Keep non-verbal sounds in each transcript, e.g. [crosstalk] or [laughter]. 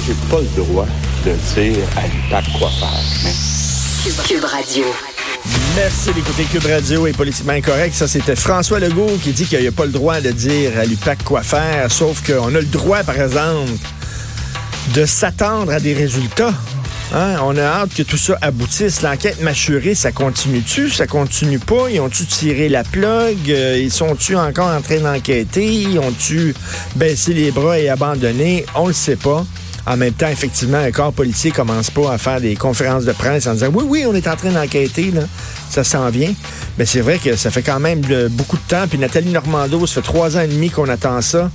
moi, j'ai pas le droit de dire à l'UPAC quoi faire. Cube Radio. Merci d'écouter Cube Radio et Politiquement Incorrect. Ça, c'était François Legault qui dit qu'il n'y a pas le droit de dire à l'UPAC quoi faire, sauf qu'on a le droit, par exemple, de s'attendre à des résultats. Hein? On a hâte que tout ça aboutisse. L'enquête mâchurée, ça continue-tu? Ça continue pas? Ils ont-tu tiré la plug? Euh, ils sont-tu encore en train d'enquêter? Ils ont-tu baissé les bras et abandonné? On le sait pas. En même temps, effectivement, un corps policier commence pas à faire des conférences de presse en disant oui, oui, on est en train d'enquêter, là. ça s'en vient. Mais c'est vrai que ça fait quand même beaucoup de temps. Puis Nathalie Normando, ça fait trois ans et demi qu'on attend ça.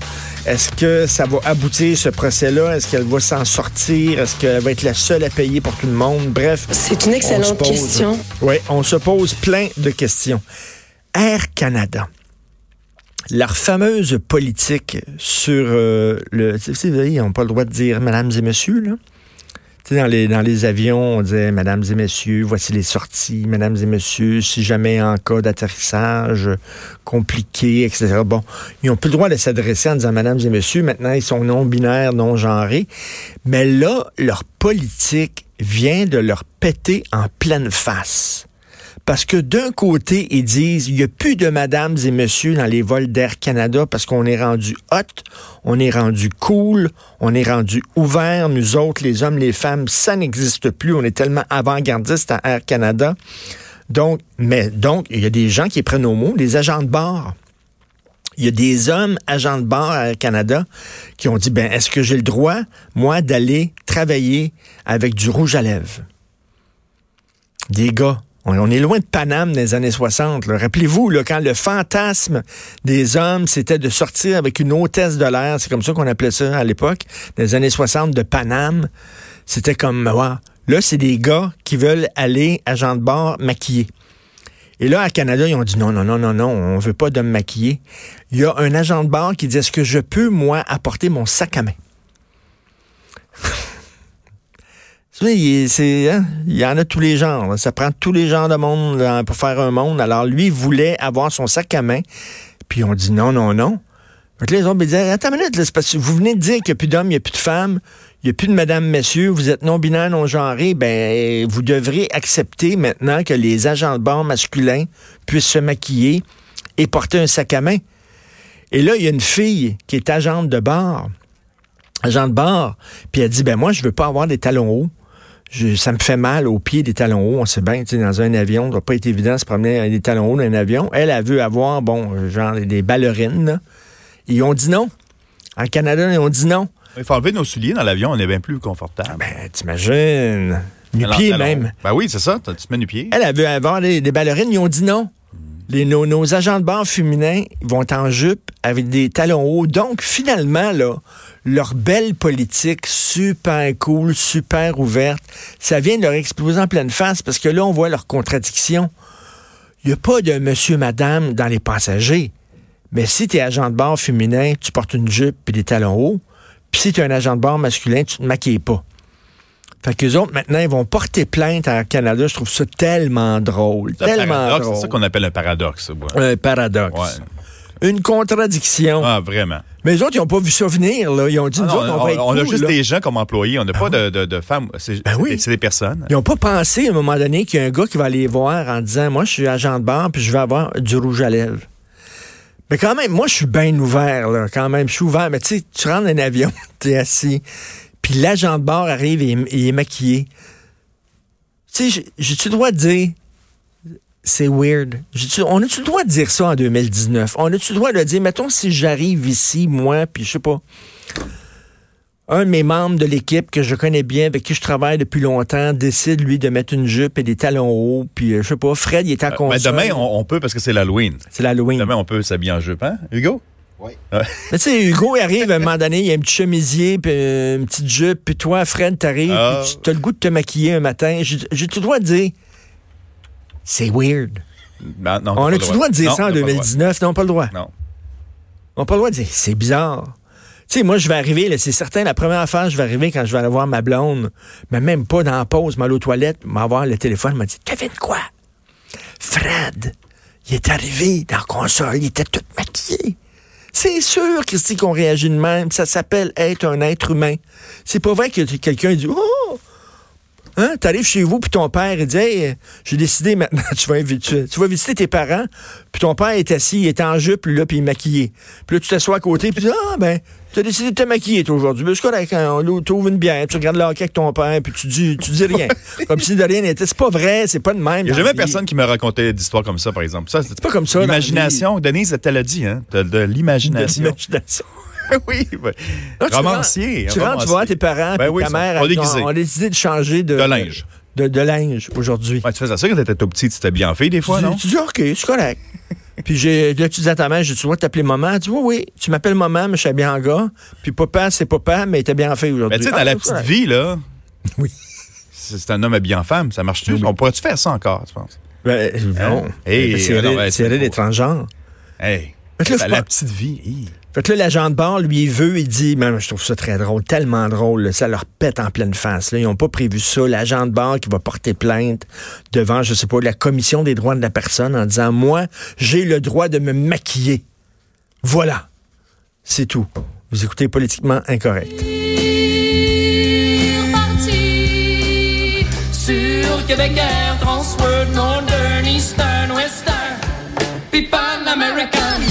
Est-ce que ça va aboutir, ce procès-là? Est-ce qu'elle va s'en sortir? Est-ce qu'elle va être la seule à payer pour tout le monde? Bref. C'est une excellente question. Oui, on se pose plein de questions. Air Canada leur fameuse politique sur euh, le... Vous ils n'ont pas le droit de dire « mesdames et messieurs », là. dans les, dans les avions, on disait Mesdames et messieurs, voici les sorties, Mesdames et messieurs, si jamais en cas d'atterrissage compliqué, etc. Bon, ils n'ont plus le droit de s'adresser en disant Mesdames et messieurs. Maintenant, ils sont non-binaires, non-genrés. Mais là, leur politique vient de leur péter en pleine face. Parce que d'un côté, ils disent, il n'y a plus de madames et messieurs dans les vols d'Air Canada parce qu'on est rendu hot, on est rendu cool, on est rendu ouvert. Nous autres, les hommes, les femmes, ça n'existe plus. On est tellement avant-gardistes à Air Canada. Donc, mais donc, il y a des gens qui prennent au mot, des agents de bord. Il y a des hommes agents de bord à Air Canada qui ont dit, ben, est-ce que j'ai le droit, moi, d'aller travailler avec du rouge à lèvres? Des gars on, est loin de Paname des années 60. Rappelez-vous, quand le fantasme des hommes, c'était de sortir avec une hôtesse de l'air, c'est comme ça qu'on appelait ça à l'époque, des années 60 de Paname. C'était comme, là, c'est des gars qui veulent aller à Jean de bord maquillés. Et là, à Canada, ils ont dit non, non, non, non, non, on veut pas d'hommes maquillés. Il y a un agent de bord qui dit est-ce que je peux, moi, apporter mon sac à main? Hein, il y en a tous les genres. Ça prend tous les genres de monde pour faire un monde. Alors, lui, voulait avoir son sac à main. Puis on dit non, non, non. Donc les autres disaient, attends une minute, parce que vous venez de dire qu'il n'y a plus d'hommes, il n'y a plus de femmes, il n'y a plus de madame, messieurs, vous êtes non-binaire, non-genré, ben, vous devrez accepter maintenant que les agents de bord masculins puissent se maquiller et porter un sac à main. Et là, il y a une fille qui est agente de bord, agent de bord, puis elle dit, ben moi, je veux pas avoir des talons hauts ça me fait mal aux pieds des talons hauts. On sait bien, tu sais, dans un avion, ça doit pas être évident de se promener avec des talons hauts dans un avion. Elle, a vu avoir, bon, euh, genre des ballerines. Ils ont dit non. En Canada, ils ont dit non. Il faut enlever nos souliers dans l'avion, on est bien plus confortable. Ben, t'imagines. Nu-pied même. Ben oui, c'est ça, tu te mets nu-pied. Elle a vu avoir des, ballerines, ils ont dit non. Les, nos, agents de bord féminins vont en jupe avec des talons hauts. Donc, finalement, là, leur belle politique super cool, super ouverte, ça vient de leur exploser en pleine face parce que là, on voit leur contradiction. Il n'y a pas de monsieur, madame dans les passagers. Mais si tu es agent de bord féminin, tu portes une jupe et des talons hauts. Puis si tu es un agent de bord masculin, tu te maquilles pas. Fait qu'eux autres, maintenant, ils vont porter plainte à Canada. Je trouve ça tellement drôle. Tellement drôle. C'est ça qu'on appelle un paradoxe. Un paradoxe. Une contradiction. Ah, vraiment. Mais les autres, ils n'ont pas vu ça venir. Là. Ils ont dit, ah nous on, va être On a juste des gens comme employés. On n'a pas ah de, femmes. C'est ben des personnes. Ils n'ont pas pensé à un moment donné qu'il y a un gars qui va aller voir en disant, moi, je suis agent de bar puis je vais avoir du rouge à lèvres. Mais quand même, moi, je suis bien ouvert, là, quand même. Je suis ouvert. Mais tu sais, tu rentres dans un avion, [laughs] tu es assis, puis l'agent de bord arrive et il est maquillé. Tu sais, j'ai-tu le droit de dire, c'est weird. On a-tu le droit de dire ça en 2019? On a-tu le droit de dire, mettons, si j'arrive ici, moi, puis je sais pas, un de mes membres de l'équipe que je connais bien, avec qui je travaille depuis longtemps, décide, lui, de mettre une jupe et des talons hauts, puis euh, je sais pas, Fred, il est à euh, console. Mais demain, on, peut parce que c'est l'Halloween. C'est l'Halloween. Demain, on peut s'habiller en jupe, hein, Hugo? Oui. Mais tu sais, Hugo arrive à un moment donné, il y a un petit chemisier, puis euh, une petite jupe, puis toi, Fred, t'arrives, ah. tu as le goût de te maquiller un matin. J'ai le droit de dire, c'est weird. Ben, non, on a-tu le droit de dire ça en 2019? Non, pas le droit. Non. On n'a pas le droit de dire, c'est bizarre. Tu sais, moi, je vais arriver, c'est certain, la première affaire, je vais arriver quand je vais aller voir ma blonde, mais même pas dans la pause, mal aux toilettes, m'avoir le téléphone, m'a dit, Kevin, quoi? Fred, il est arrivé dans la console, il était tout maquillé. C'est sûr, Christy, qu'on réagit de même. Ça s'appelle être un être humain. C'est pas vrai que quelqu'un dit Oh! Hein? T'arrives chez vous, puis ton père, il dit Hey, j'ai décidé maintenant, [laughs] tu vas, tu, vas visiter tes parents, puis ton père est assis, il est en jupe, là, puis il est maquillé. Puis là, tu t'assois à côté, puis tu dis Ah, ben, tu as décidé de te maquiller, toi, aujourd'hui. Ben, c'est correct, hein, tu ouvres une bière, tu regardes le hockey avec ton père, puis tu dis, tu dis rien. [laughs] comme si de rien n'était. C'est pas vrai, c'est pas de même. Il n'y a jamais personne qui m'a raconté d'histoires comme ça, par exemple. Ça, c'est pas comme ça. L'imagination, Denise, elle l'a dit, hein, de, de l'imagination. [laughs] oui, ben, romancier. Tu rentres, tu vois tes parents, ben ta mère, on, a décidé de changer de, de linge. De, de linge aujourd'hui. Ouais, tu faisais ça quand t'étais tout petit, tu t'es bien fait des fois, non? Tu dis, OK, c'est correct. Puis j'ai, là, tu dis à ta mère, tu vois t'appeler maman? Tu dis, oui, oui, tu m'appelles maman, mais je suis bien en gars. Puis papa, c'est papa, mais il était bien fait aujourd'hui. Mais tu sais, dans la ah, petite vie, là. [laughs] Oui. C'est un homme habillé en femme, ça marche-tu? On pourrait-tu faire ça encore, tu penses? Ben, non. Hey, c'est vrai d'être transgenre. Hey. La petite vie. Fait que là, l'agent de bord, lui, il veut, il dit, mais je trouve ça très drôle, tellement drôle, ça leur pète en pleine face. Là. Ils n'ont pas prévu ça. L'agent de bord qui va porter plainte devant, je sais pas, la commission des droits de la personne en disant, moi, j'ai le droit de me maquiller. Voilà. C'est tout. Vous écoutez politiquement incorrect. Sur Québec Air, Transworld, Northern, Eastern, Western.